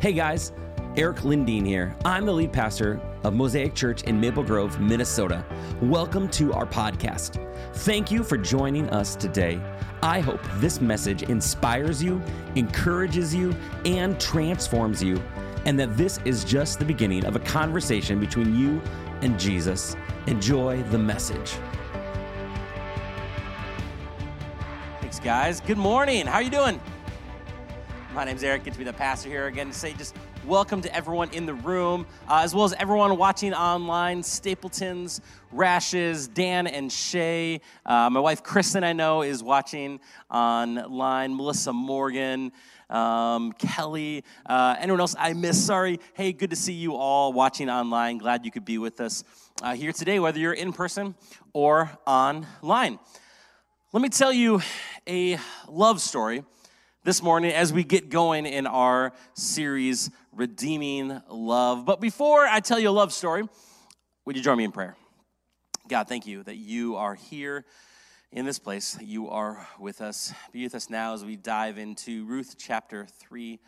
Hey guys, Eric Lindeen here. I'm the lead pastor of Mosaic Church in Maple Grove, Minnesota. Welcome to our podcast. Thank you for joining us today. I hope this message inspires you, encourages you, and transforms you, and that this is just the beginning of a conversation between you and Jesus. Enjoy the message. Thanks, guys. Good morning. How are you doing? My name's Eric. Good to be the pastor here again. Say just welcome to everyone in the room, uh, as well as everyone watching online. Stapletons, Rashes, Dan and Shay. Uh, my wife Kristen, I know, is watching online. Melissa Morgan. Um, Kelly, uh, anyone else I miss? Sorry. Hey, good to see you all watching online. Glad you could be with us uh, here today, whether you're in person or online. Let me tell you a love story this morning as we get going in our series, Redeeming Love. But before I tell you a love story, would you join me in prayer? God, thank you that you are here in this place, you are with us. Be with us now as we dive into Ruth chapter 3.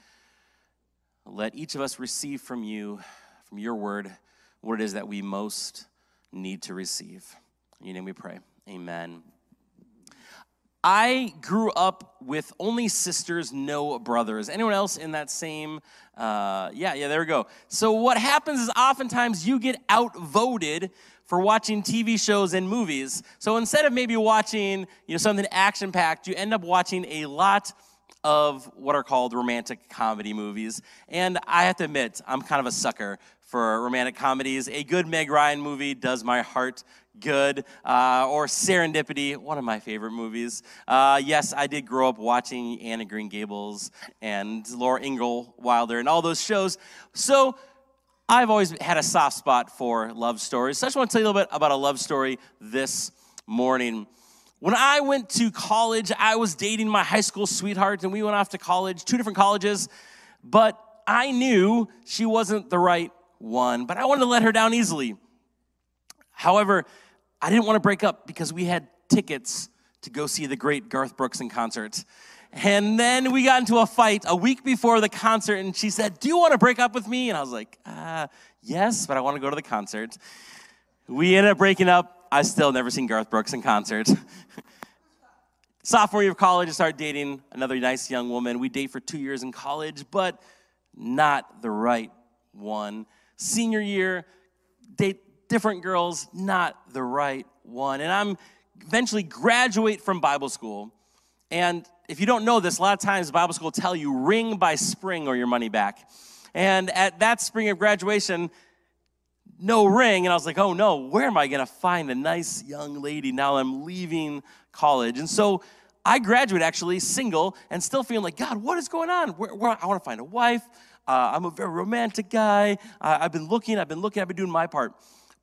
Let each of us receive from you, from your word, what it is that we most need to receive. In your name we pray. Amen. I grew up with only sisters, no brothers. Anyone else in that same? Uh, yeah, yeah, there we go. So what happens is oftentimes you get outvoted for watching TV shows and movies. So instead of maybe watching, you know, something action packed, you end up watching a lot of what are called romantic comedy movies. And I have to admit, I'm kind of a sucker for romantic comedies. A good Meg Ryan movie does my heart good. Uh, or Serendipity, one of my favorite movies. Uh, yes, I did grow up watching Anne of Green Gables and Laura Ingalls Wilder and all those shows. So I've always had a soft spot for love stories. So I just want to tell you a little bit about a love story this morning. When I went to college, I was dating my high school sweetheart, and we went off to college, two different colleges, but I knew she wasn't the right one, but I wanted to let her down easily. However, I didn't want to break up because we had tickets to go see the great Garth Brooks in concert. And then we got into a fight a week before the concert, and she said, Do you want to break up with me? And I was like, uh, Yes, but I want to go to the concert. We ended up breaking up. I still never seen Garth Brooks in concert. Sophomore year of college, I started dating another nice young woman. We date for two years in college, but not the right one. Senior year, date different girls, not the right one. And I'm eventually graduate from Bible school. And if you don't know this, a lot of times Bible school tell you ring by spring or your money back. And at that spring of graduation, no ring. And I was like, oh no, where am I going to find a nice young lady now I'm leaving college? And so I graduate actually single and still feeling like, God, what is going on? Where, where I want to find a wife. Uh, I'm a very romantic guy. Uh, I've been looking, I've been looking, I've been doing my part.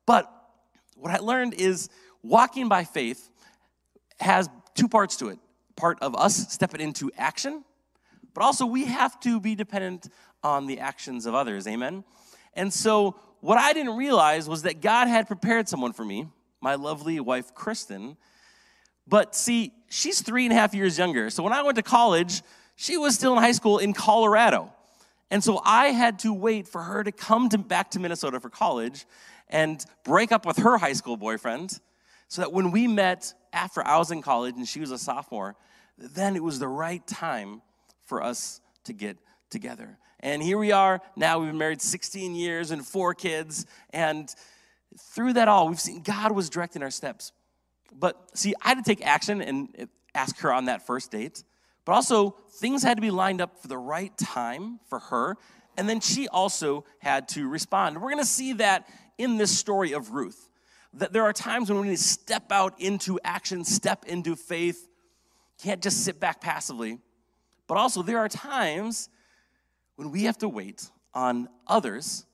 But what I learned is walking by faith has two parts to it part of us stepping into action, but also we have to be dependent on the actions of others. Amen? And so what I didn't realize was that God had prepared someone for me, my lovely wife, Kristen. But see, she's three and a half years younger. So when I went to college, she was still in high school in Colorado. And so I had to wait for her to come to, back to Minnesota for college and break up with her high school boyfriend so that when we met after I was in college and she was a sophomore, then it was the right time for us to get together. And here we are now, we've been married 16 years and four kids. And through that all, we've seen God was directing our steps. But see, I had to take action and ask her on that first date. But also, things had to be lined up for the right time for her. And then she also had to respond. We're going to see that in this story of Ruth. That there are times when we need to step out into action, step into faith. Can't just sit back passively. But also, there are times when we have to wait on others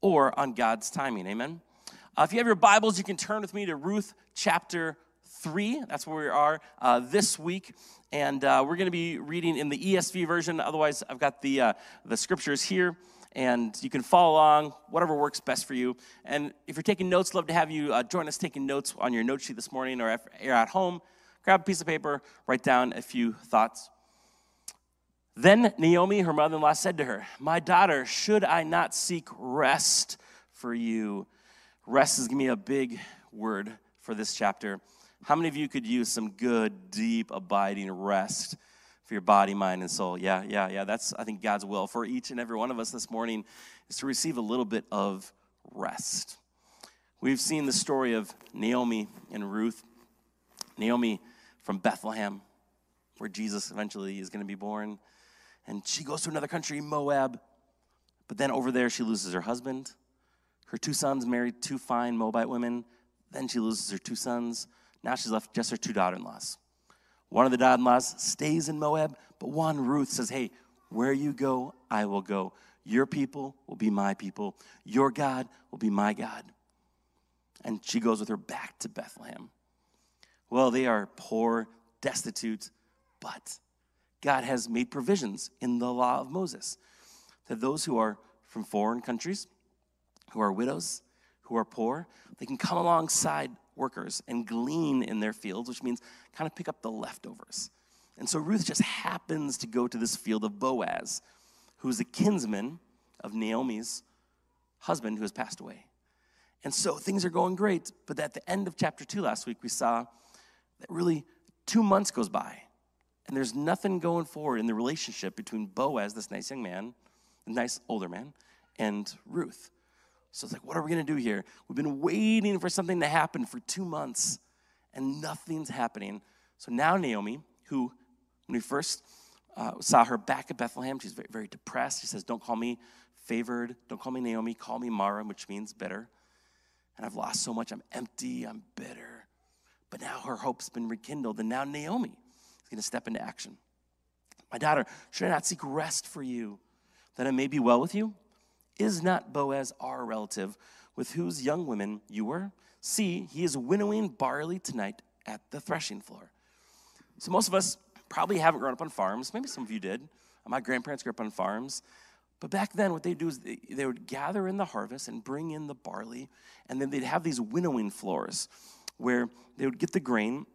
or on God's timing. Amen. Uh, if you have your Bibles, you can turn with me to Ruth chapter 3. That's where we are uh, this week. And uh, we're going to be reading in the ESV version. Otherwise, I've got the, uh, the scriptures here. And you can follow along, whatever works best for you. And if you're taking notes, love to have you uh, join us taking notes on your note sheet this morning or if you're at home. Grab a piece of paper, write down a few thoughts. Then Naomi, her mother in law, said to her, My daughter, should I not seek rest for you? Rest is going to be a big word for this chapter. How many of you could use some good, deep, abiding rest for your body, mind, and soul? Yeah, yeah, yeah. That's, I think, God's will for each and every one of us this morning is to receive a little bit of rest. We've seen the story of Naomi and Ruth. Naomi from Bethlehem, where Jesus eventually is going to be born and she goes to another country, Moab. But then over there, she loses her husband. Her two sons married two fine Moabite women. Then she loses her two sons. Now she's left just her two daughter in laws. One of the daughter in laws stays in Moab, but one, Ruth, says, Hey, where you go, I will go. Your people will be my people. Your God will be my God. And she goes with her back to Bethlehem. Well, they are poor, destitute, but God has made provisions in the law of Moses that those who are from foreign countries, who are widows, who are poor, they can come alongside workers and glean in their fields, which means kind of pick up the leftovers. And so Ruth just happens to go to this field of Boaz, who's a kinsman of Naomi's husband who has passed away. And so things are going great. But at the end of chapter two last week, we saw that really two months goes by and there's nothing going forward in the relationship between Boaz, this nice young man, nice older man, and Ruth. So it's like, what are we going to do here? We've been waiting for something to happen for two months, and nothing's happening. So now Naomi, who, when we first uh, saw her back at Bethlehem, she's very, very depressed. She says, Don't call me favored. Don't call me Naomi. Call me Mara, which means bitter. And I've lost so much. I'm empty. I'm bitter. But now her hope's been rekindled. And now Naomi is going to step into action. My daughter, should I not seek rest for you, that I may be well with you? Is not Boaz our relative, with whose young women you were? See, he is winnowing barley tonight at the threshing floor. So, most of us probably haven't grown up on farms. Maybe some of you did. My grandparents grew up on farms. But back then, what they'd do is they, would gather in the harvest and bring in the barley, and then they'd have these winnowing floors where they would get the grain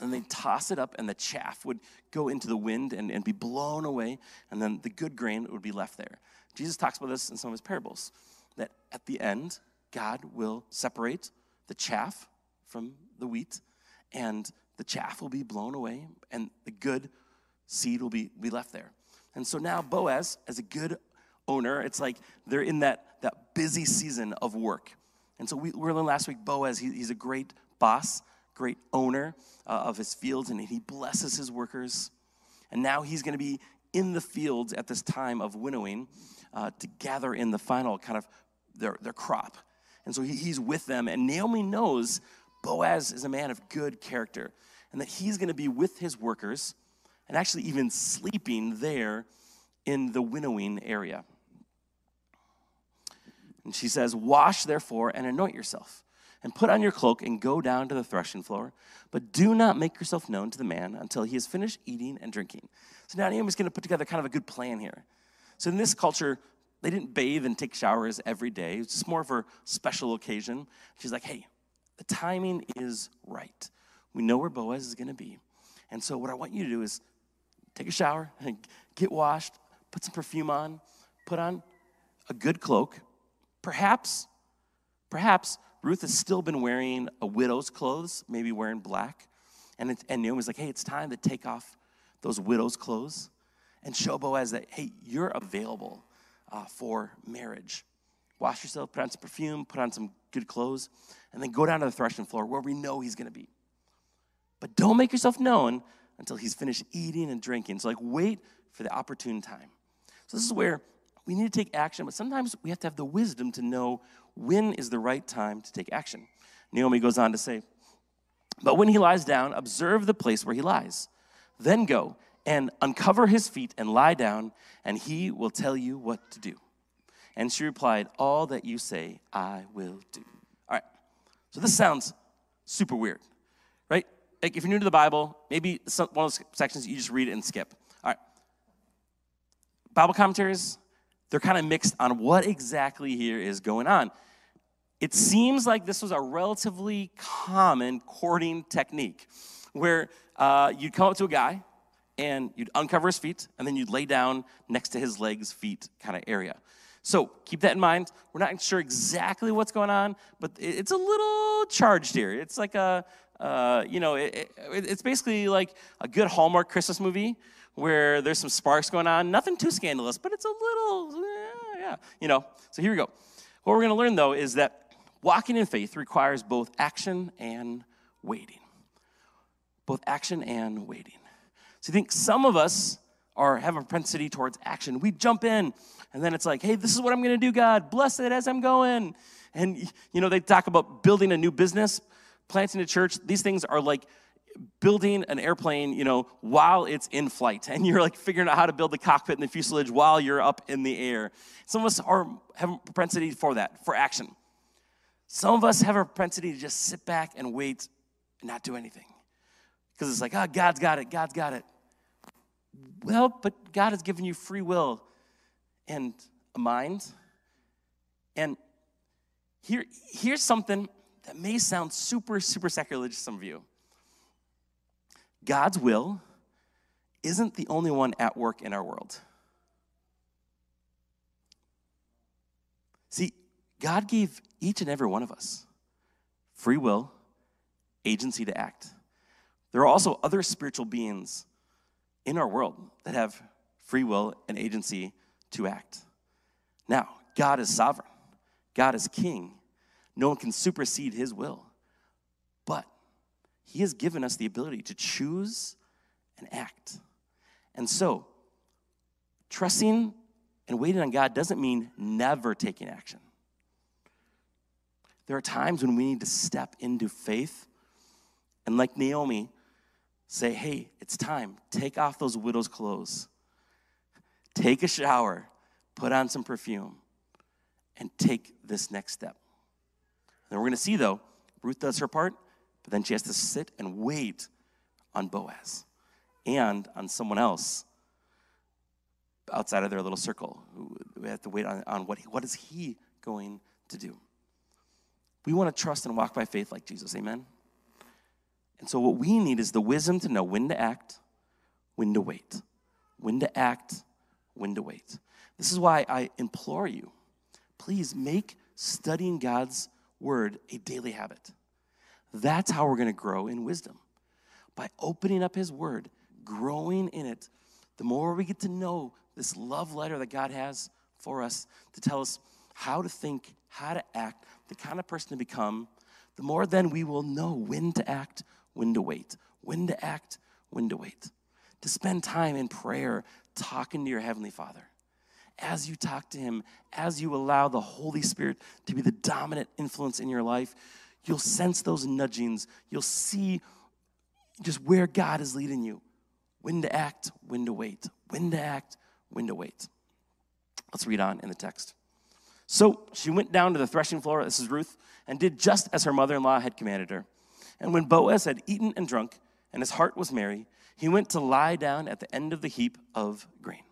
and they'd toss it up, and the chaff would go into the wind and, and be blown away, and then the good grain would be left there. Jesus talks about this in some of his parables that at the end, God will separate the chaff from the wheat, and the chaff will be blown away, and the good seed will be, be left there. And so now, Boaz, as a good owner, it's like they're in that, that busy season of work. And so we, we learned last week Boaz, he, he's a great boss great owner uh, of his fields, and he blesses his workers. And now he's going to be in the fields at this time of winnowing uh, to gather in the final kind of their, their crop. And so he, he's with them, and Naomi knows Boaz is a man of good character and that he's going to be with his workers and actually even sleeping there in the winnowing area. And she says, Wash therefore and anoint yourself and put on your cloak and go down to the threshing floor. But do not make yourself known to the man until he has finished eating and drinking. So now Naomi's going to put together kind of a good plan here. So in this culture, they didn't bathe and take showers every day. It's just more of a special occasion. She's like, hey, the timing is right. We know where Boaz is going to be. And so what I want you to do is take a shower, get washed, put some perfume on, put on a good cloak. Perhaps, perhaps Ruth has still been wearing a widow's clothes, maybe wearing black. And, it, and Naomi's like, hey, it's time to take off those widow's clothes and show Boaz that, hey, you're available uh, for marriage. Wash yourself, put on some perfume, put on some good clothes, and then go down to the threshing floor where we know he's going to be. But don't make yourself known until he's finished eating and drinking. So, like, wait for the opportune time. So, this is where we need to take action, but sometimes we have to have the wisdom to know when is the right time to take action. Naomi goes on to say, But when he lies down, observe the place where he lies. Then go and uncover his feet and lie down, and he will tell you what to do. And she replied, All that you say, I will do. All right. So this sounds super weird, right? Like if you're new to the Bible, maybe some, one of those sections you just read and skip. All right. Bible commentaries, they're kind of mixed on what exactly here is going on. It seems like this was a relatively common courting technique where uh, you'd come up to a guy and you'd uncover his feet, and then you'd lay down next to his legs, feet kind of area. So keep that in mind. We're not sure exactly what's going on, but it's a little charged here. It's like a, uh, you know, it, it, it's basically like a good Hallmark Christmas movie where there's some sparks going on. Nothing too scandalous, but it's a little, yeah, yeah. you know. So here we go. What we're going to learn though is that walking in faith requires both action and waiting. Both action and waiting. So you think some of us are have a propensity towards action. We jump in, and then it's like, hey, this is what I'm to do, God. Bless it as I'm going. And you know, they talk about building a new business, planting a church. These things are like building an airplane, you know, while it's in flight, and you're like figuring out how to build the cockpit and the fuselage while you're up in the air. Some of us are have a propensity for that, for action. Some of us have a propensity to just sit back and wait and not do anything. Because it's like, oh, God's got it, God's got it. Well, but God has given you free will and a mind. And here, here's something that may sound super, super sacrilegious to some of you. God's will isn't the only one at work in our world. See, God gave each and every one of us free will, agency to act. There are also other spiritual beings in our world that have free will and agency to act. Now, God is sovereign, God is king. No one can supersede his will. But he has given us the ability to choose and act. And so, trusting and waiting on God doesn't mean never taking action. There are times when we need to step into faith and, like Naomi, say, hey, it's time. Take off those widow's clothes, take a shower, put on some perfume, and take this next step. And we're going to see, though, Ruth does her part, but then she has to sit and wait on Boaz and on someone else outside of their little circle. We have to wait on, on what, what is he going to do. We want to trust and walk by faith like Jesus. Amen. And so, what we need is the wisdom to know when to act, when to wait. When to act, when to wait. This is why I implore you please make studying God's word a daily habit. That's how we're going to grow in wisdom. By opening up His word, growing in it, the more we get to know this love letter that God has for us to tell us how to think, how to act, the kind of person to become, the more then we will know when to act, when to wait, when to act, when to wait. To spend time in prayer talking to your Heavenly Father. As you talk to Him, as you allow the Holy Spirit to be the dominant influence in your life, you'll sense those nudgings. You'll see just where God is leading you. When to act, when to wait. When to act, when to wait. Let's read on in the text. So she went down to the threshing floor, this is Ruth, and did just as her mother in law had commanded her. And when Boaz had eaten and drunk, and his heart was merry, he went to lie down at the end of the heap of grain.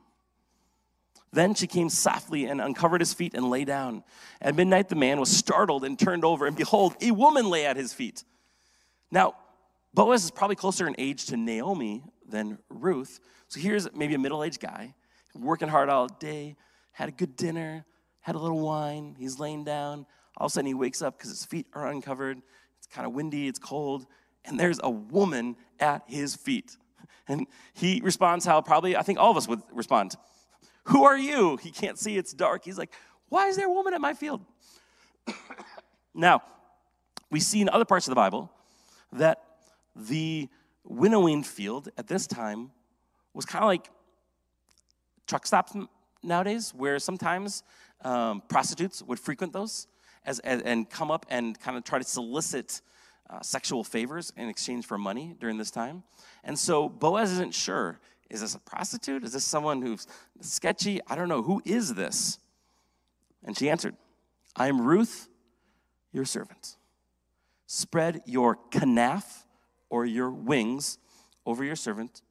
Then she came softly and uncovered his feet and lay down. At midnight, the man was startled and turned over, and behold, a woman lay at his feet. Now, Boaz is probably closer in age to Naomi than Ruth. So here's maybe a middle aged guy working hard all day, had a good dinner, had a little wine, he's laying down. All of a sudden, he wakes up because his feet are uncovered. It's kind of windy, it's cold, and there's a woman at his feet. And he responds how probably I think all of us would respond Who are you? He can't see, it's dark. He's like, Why is there a woman at my field? now, we see in other parts of the Bible that the winnowing field at this time was kind of like truck stops nowadays, where sometimes um, prostitutes would frequent those as, as, and come up and kind of try to solicit uh, sexual favors in exchange for money during this time. And so Boaz isn't sure is this a prostitute? Is this someone who's sketchy? I don't know. Who is this? And she answered, I am Ruth, your servant. Spread your kanaf or your wings over your servant,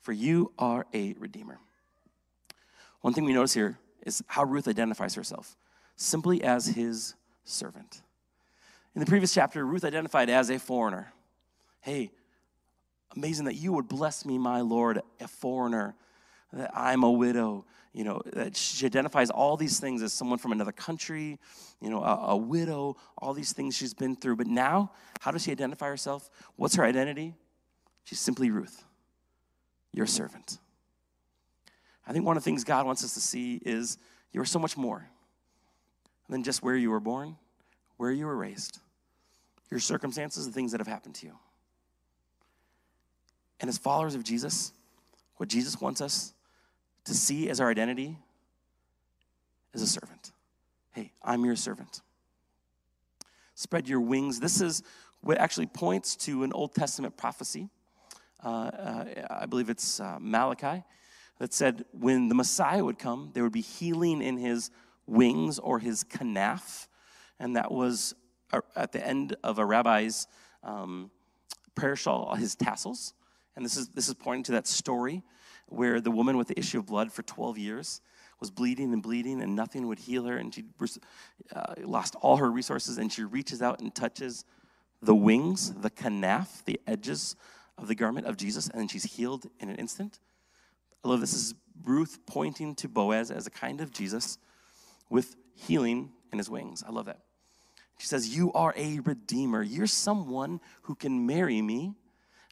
for you are a redeemer. One thing we notice here is how Ruth identifies herself simply as his servant. In the previous chapter, Ruth identified as a foreigner. Hey, amazing that you would bless me, my Lord, a foreigner, that I'm a widow. You know, that she identifies all these things as someone from another country, you know, a, a widow, all these things she's been through. But now, how does she identify herself? What's her identity? She's simply Ruth, your servant. I think one of the things God wants us to see is you're so much more than just where you were born, where you were raised, your circumstances, the things that have happened to you. And as followers of Jesus, what Jesus wants us to see as our identity is a servant. Hey, I'm your servant. Spread your wings. This is what actually points to an Old Testament prophecy. Uh, uh, I believe it's uh, Malachi that said when the Messiah would come, there would be healing in his wings or his kanaf. And that was uh, at the end of a rabbi's um, prayer shawl, his tassels. And this is, this is pointing to that story where the woman with the issue of blood for 12 years was bleeding and bleeding and nothing would heal her and she uh, lost all her resources and she reaches out and touches the wings the kanaf the edges of the garment of jesus and then she's healed in an instant i love this, this is ruth pointing to boaz as a kind of jesus with healing in his wings i love that she says you are a redeemer you're someone who can marry me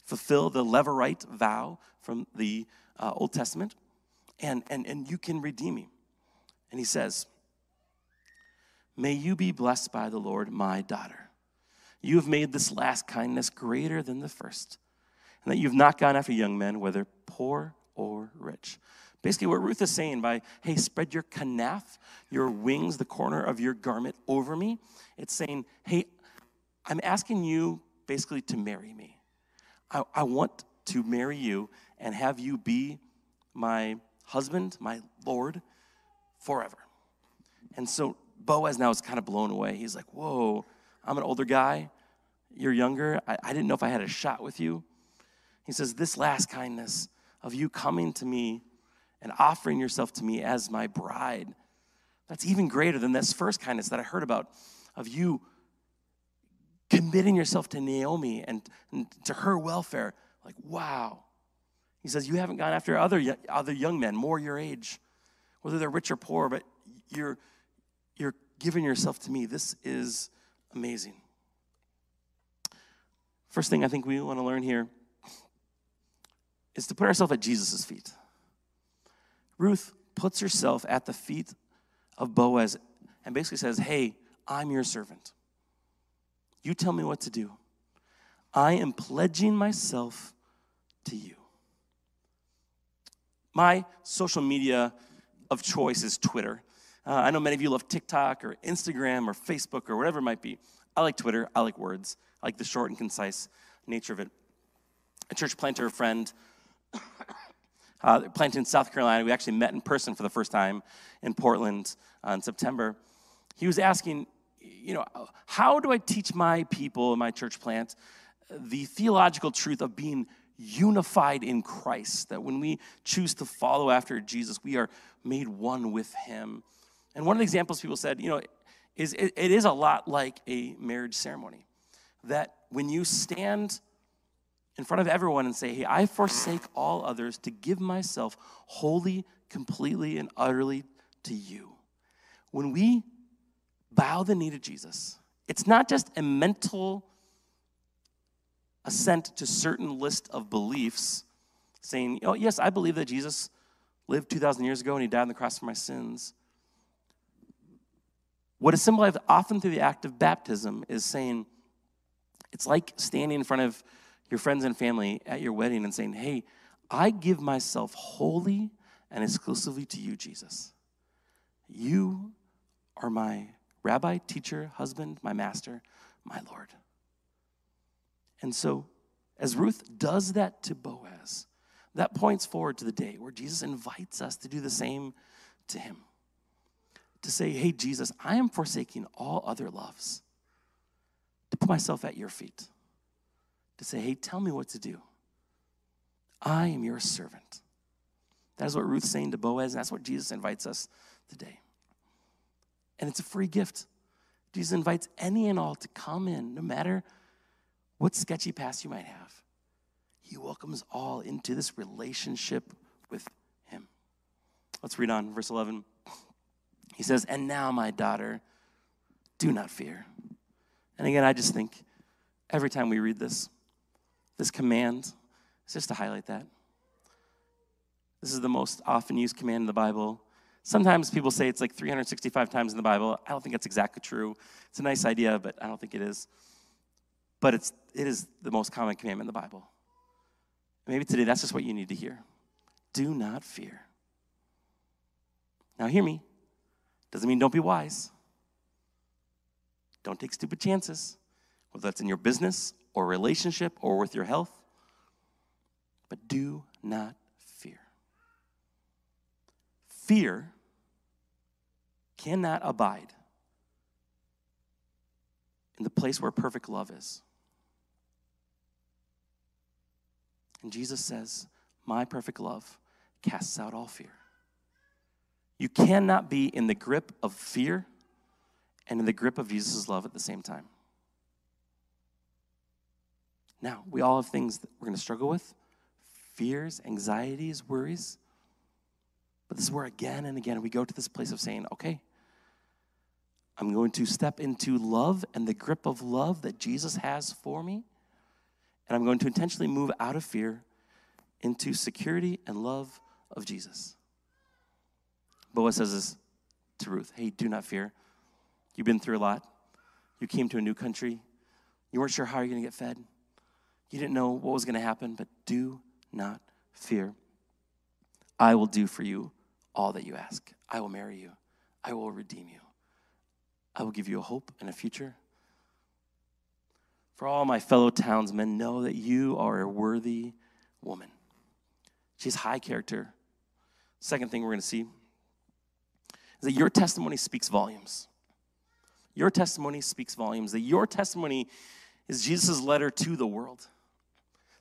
fulfill the levirate vow from the uh, Old Testament, and, and, and you can redeem me. And he says, May you be blessed by the Lord, my daughter. You have made this last kindness greater than the first, and that you've not gone after young men, whether poor or rich. Basically, what Ruth is saying by, hey, spread your kanaf, your wings, the corner of your garment over me, it's saying, hey, I'm asking you basically to marry me. I, I want to marry you and have you be my husband, my Lord, forever. And so Boaz now is kind of blown away. He's like, Whoa, I'm an older guy. You're younger. I, I didn't know if I had a shot with you. He says, This last kindness of you coming to me and offering yourself to me as my bride, that's even greater than this first kindness that I heard about of you committing yourself to Naomi and, and to her welfare. Like, wow. He says, You haven't gone after other, other young men, more your age, whether they're rich or poor, but you're, you're giving yourself to me. This is amazing. First thing I think we want to learn here is to put ourselves at Jesus' feet. Ruth puts herself at the feet of Boaz and basically says, Hey, I'm your servant. You tell me what to do. I am pledging myself to you. My social media of choice is Twitter. Uh, I know many of you love TikTok or Instagram or Facebook or whatever it might be. I like Twitter. I like words. I like the short and concise nature of it. A church planter friend, uh, planted in South Carolina, we actually met in person for the first time in Portland uh, in September. He was asking, you know, how do I teach my people in my church plant the theological truth of being unified in Christ? That when we choose to follow after Jesus, we are made one with Him. And one of the examples people said, you know, is it, it is a lot like a marriage ceremony. That when you stand in front of everyone and say, Hey, I forsake all others to give myself wholly, completely, and utterly to you. When we bow the knee to Jesus. It's not just a mental assent to certain list of beliefs saying, oh, yes, I believe that Jesus lived 2,000 years ago and he died on the cross for my sins. What is symbolized often through the act of baptism is saying, it's like standing in front of your friends and family at your wedding and saying, hey, I give myself wholly and exclusively to you, Jesus. You are my rabbi, teacher, husband, my master, my Lord. And so, as Ruth does that to Boaz, that points forward to the day where Jesus invites us to do the same to him. To say, hey, Jesus, I am forsaking all other loves, to put myself at your feet, to say, hey, tell me what to do. I am your servant. That is what Ruth's saying to Boaz, and that's what Jesus invites us today and it's a free gift. Jesus invites any and all to come in, no matter what sketchy past you might have. he welcomes all into this relationship with him. Let's read on, verse 11. He says, And now, my daughter, do not fear. And again, I just think every time we read this, this command is just to highlight that. This is the most often used command in the Bible. Sometimes people say it's like 365 times in the Bible. I don't think that's exactly true. It's a nice idea, but I don't think it is. But it's, it is the most common commandment in the Bible. Maybe today that's just what you need to hear. Do not fear. Now, hear me. Doesn't mean don't be wise. Don't take stupid chances, whether that's in your business or relationship or with your health. But do not fear. Fear cannot abide in the place where perfect love is. And Jesus says, My perfect love casts out all fear. You cannot be in the grip of fear and in the grip of Jesus' love at the same time. Now, we all have things that we're going to struggle with fears, anxieties, worries. But this is where again and again we go to this place of saying, okay, I'm going to step into love and the grip of love that Jesus has for me. And I'm going to intentionally move out of fear into security and love of Jesus. Boaz says this to Ruth Hey, do not fear. You've been through a lot. You came to a new country. You weren't sure how you're going to get fed. You didn't know what was going to happen, but do not fear. I will do for you all that you ask. I will marry you. I will redeem you. I will give you a hope and a future. For all my fellow townsmen, know that you are a worthy woman. She's high character. Second thing we're going to see is that your testimony speaks volumes. Your testimony speaks volumes. That your testimony is Jesus' letter to the world.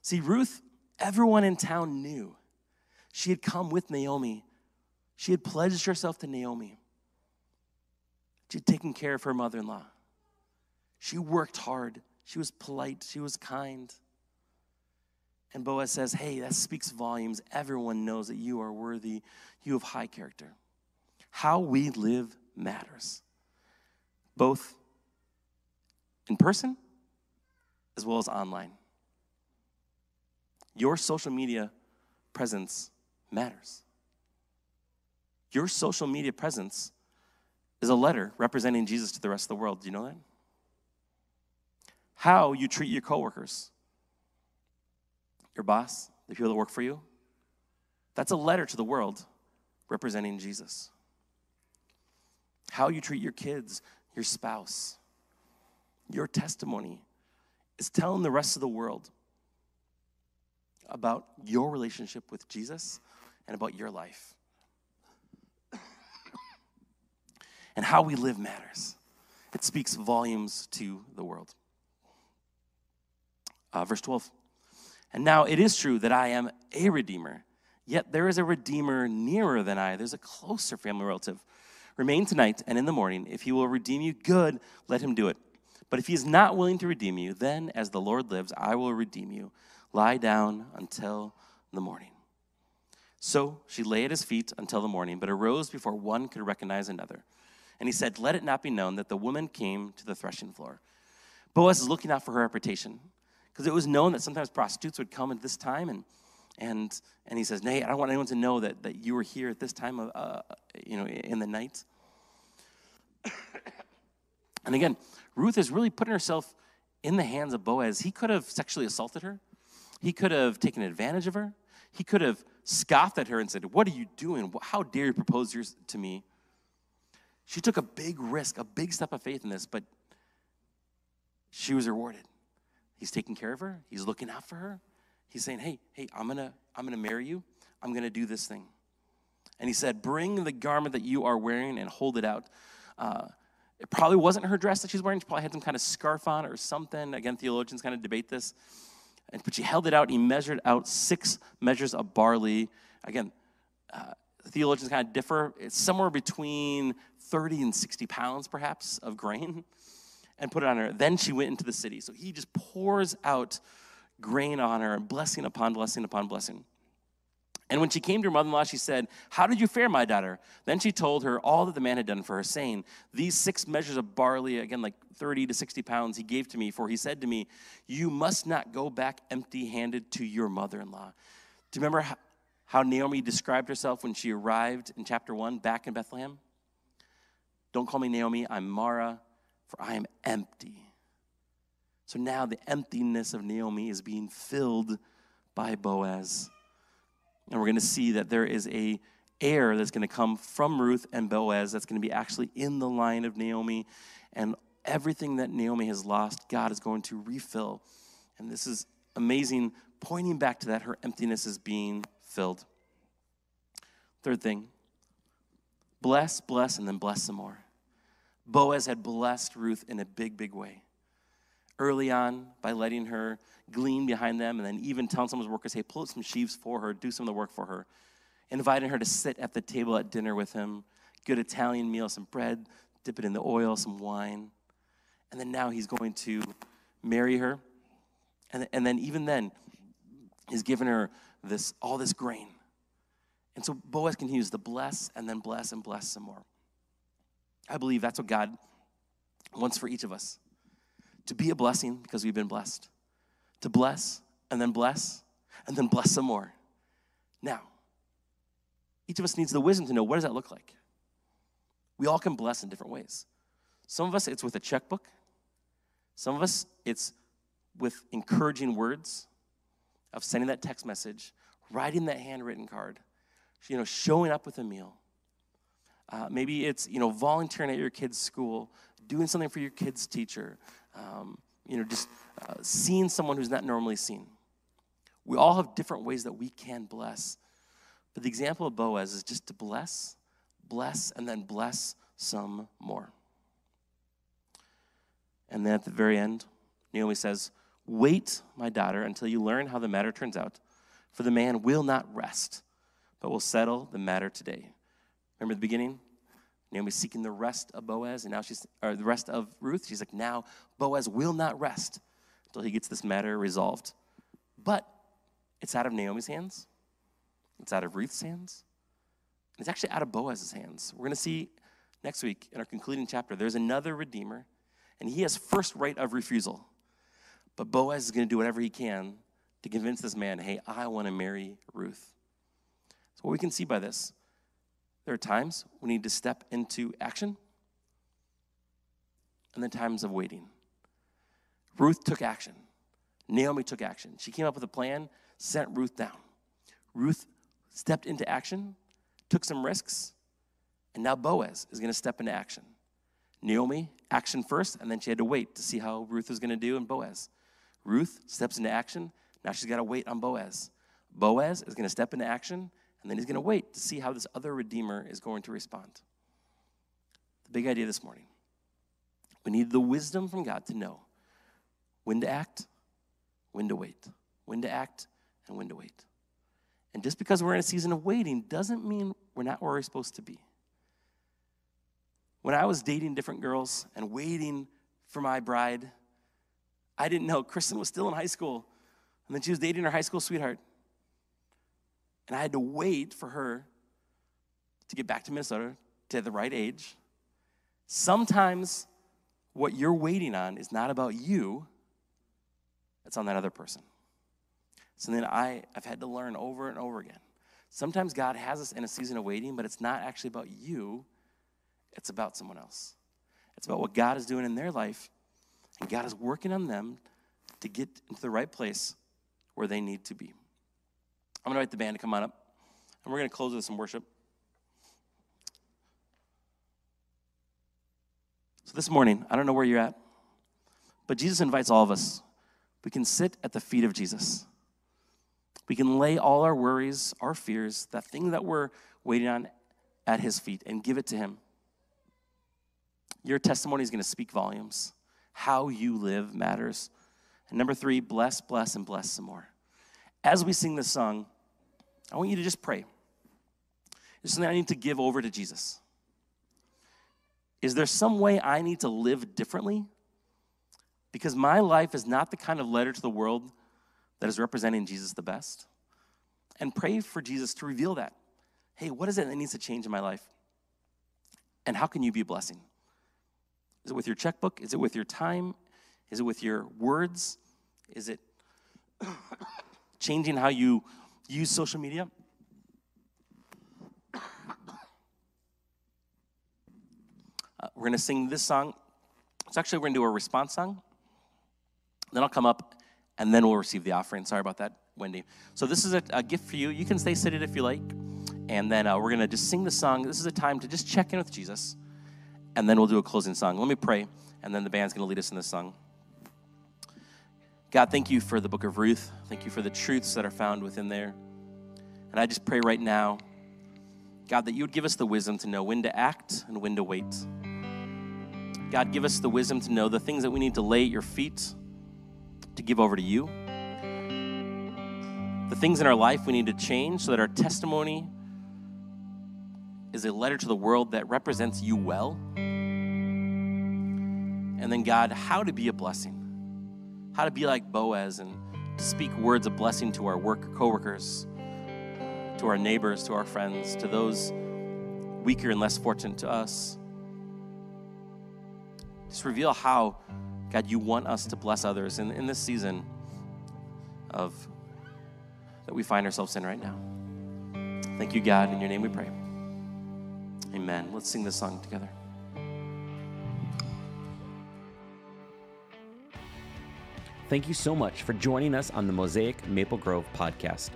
See, Ruth, everyone in town knew. She had come with Naomi. She had pledged herself to Naomi. She had taken care of her mother in law. She worked hard. She was polite. She was kind. And Boaz says, Hey, that speaks volumes. Everyone knows that you are worthy. You have high character. How we live matters, both in person as well as online. Your social media presence matters. Your social media presence is a letter representing Jesus to the rest of the world. Do you know that? How you treat your coworkers, your boss, the people that work for you, that's a letter to the world representing Jesus. How you treat your kids, your spouse, your testimony is telling the rest of the world about your relationship with Jesus and about your life. and how we live matters. It speaks volumes to the world. Uh, verse 12. And now it is true that I am a redeemer, yet there is a redeemer nearer than I. There's a closer family relative. Remain tonight, and in the morning, if he will redeem you, good, let him do it. But if he is not willing to redeem you, then as the Lord lives, I will redeem you. Lie down until the morning. So she lay at his feet until the morning, but arose before one could recognize another. And he said, Let it not be known that the woman came to the threshing floor. Boaz is looking out for her reputation because it was known that sometimes prostitutes would come at this time and and and he says, "Nay, I don't want anyone to know that, that you were here at this time of uh, you know in the night." and again, Ruth is really putting herself in the hands of Boaz. He could have sexually assaulted her. He could have taken advantage of her. He could have scoffed at her and said, "What are you doing? How dare you propose to me?" She took a big risk, a big step of faith in this, but she was rewarded. He's taking care of her. He's looking out for her. He's saying, "Hey, hey, I'm gonna, I'm gonna marry you. I'm gonna do this thing." And he said, "Bring the garment that you are wearing and hold it out." Uh, it probably wasn't her dress that she's wearing. She probably had some kind of scarf on or something. Again, theologians kind of debate this. But she held it out. And he measured out six measures of barley. Again, uh, theologians kind of differ. It's somewhere between 30 and 60 pounds, perhaps, of grain and put it on her. Then she went into the city. So he just pours out grain on her and blessing upon blessing upon blessing. And when she came to her mother in law, she said, How did you fare, my daughter? Then she told her all that the man had done for her, saying, These six measures of barley, again, like 30 to 60 pounds, he gave to me, for he said to me, You must not go back empty handed to your mother in law. Do you remember how Naomi described herself when she arrived in chapter 1 back in Bethlehem? Don't call me Naomi, I'm Mara, for I am empty. So now the emptiness of Naomi is being filled by Boaz. And we're going to see that there is a heir that's going to come from Ruth and Boaz that's going to be actually in the line of Naomi. And everything that Naomi has lost, God is going to refill. And this is amazing, pointing back to that her emptiness is being filled. Third thing bless, bless, and then bless some more. Boaz had blessed Ruth in a big, big way. Early on, by letting her glean behind them, and then even telling some of his workers, hey, pull up some sheaves for her, do some of the work for her. Inviting her to sit at the table at dinner with him, good Italian meal, some bread, dip it in the oil, some wine. And then now he's going to marry her. And, and then even then, he's given her this all this grain. And so Boaz continues to bless and then bless and bless some more. I believe that's what God wants for each of us to be a blessing because we've been blessed to bless and then bless and then bless some more. Now, each of us needs the wisdom to know what does that look like? We all can bless in different ways. Some of us, it's with a checkbook. Some of us, it's with encouraging words of sending that text message, writing that handwritten card, you know, showing up with a meal. Uh, maybe it's, you know, volunteering at your kid's school, doing something for your kid's teacher, um, you know, just uh, seeing someone who's not normally seen. We all have different ways that we can bless. But the example of Boaz is just to bless, bless, and then bless some more. And then at the very end, Naomi says, Wait, my daughter, until you learn how the matter turns out, for the man will not rest, but will settle the matter today. Remember the beginning? Naomi's seeking the rest of Boaz, and now she's, or the rest of Ruth. She's like, now Boaz will not rest until he gets this matter resolved. But it's out of Naomi's hands, it's out of Ruth's hands, it's actually out of Boaz's hands. We're going to see next week in our concluding chapter, there's another Redeemer, and he has first right of refusal. But Boaz is going to do whatever he can to convince this man, hey, I want to marry Ruth. So, what we can see by this there are times we need to step into action and then times of waiting. Ruth took action. Naomi took action. She came up with a plan, sent Ruth down. Ruth stepped into action, took some risks, and now Boaz is going to step into action. Naomi, action first, and then she had to wait to see how Ruth was going to do and Boaz. Ruth steps into action, now she's got to wait on Boaz. Boaz is going to step into action, and then he's going to wait to see how this other Redeemer is going to respond. The big idea this morning we need the wisdom from God to know when to act, when to wait, when to act, and when to wait. And just because we're in a season of waiting doesn't mean we're not where we're supposed to be. When I was dating different girls and waiting for my bride, I didn't know Kristen was still in high school. And then she was dating her high school sweetheart. And I had to wait for her to get back to Minnesota to the right age. Sometimes what you're waiting on is not about you, it's on that other person. So then I, I've had to learn over and over again. Sometimes God has us in a season of waiting, but it's not actually about you, it's about someone else. It's about what God is doing in their life, and God is working on them to get into the right place where they need to be. I'm going to invite the band to come on up, and we're going to close with some worship. So, this morning, I don't know where you're at, but Jesus invites all of us. We can sit at the feet of Jesus. We can lay all our worries, our fears, that thing that we're waiting on at his feet and give it to him. Your testimony is going to speak volumes. How you live matters. And number three, bless, bless, and bless some more as we sing this song, I want you to just pray. Is something I need to give over to Jesus? Is there some way I need to live differently? Because my life is not the kind of letter to the world that is representing Jesus the best? And pray for Jesus to reveal that. Hey, what is it that needs to change in my life? And how can you be a blessing? Is it with your checkbook? Is it with your time? Is it with your words? Is it changing how you use social media? Uh, we're going to sing this song. It's actually, we're going to do a response song. Then I'll come up and then we'll receive the offering. Sorry about that, Wendy. So, this is a, a gift for you. You can stay seated if you like. And then uh, we're going to just sing the song. This is a time to just check in with Jesus. And then we'll do a closing song. Let me pray, and then the band's going to lead us in this song. God, thank you for the book of Ruth. Thank you for the truths that are found within there. And I just pray right now, God, that you would give us the wisdom to know when to act and when to wait. God, give us the wisdom to know the things that we need to lay at your feet, to give over to you. The things in our life we need to change so that our testimony is a letter to the world that represents you well. And then, God, how to be a blessing how to be like Boaz and to speak words of blessing to our work coworkers, to our neighbors, to our friends, to those weaker and less fortunate to us. Just reveal how, God, you want us to bless others in, in this season of that we find ourselves in right now. Thank you, God. In your name we pray. Amen. Let's sing this song together. Thank you so much for joining us on the Mosaic Maple Grove podcast.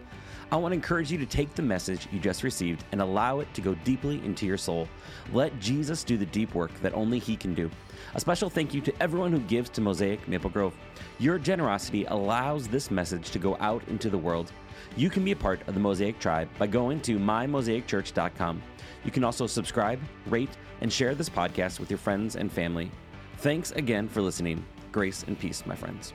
I want to encourage you to take the message you just received and allow it to go deeply into your soul. Let Jesus do the deep work that only He can do. A special thank you to everyone who gives to Mosaic Maple Grove. Your generosity allows this message to go out into the world. You can be a part of the Mosaic tribe by going to mymosaicchurch.com. You can also subscribe, rate, and share this podcast with your friends and family. Thanks again for listening. Grace and peace, my friends.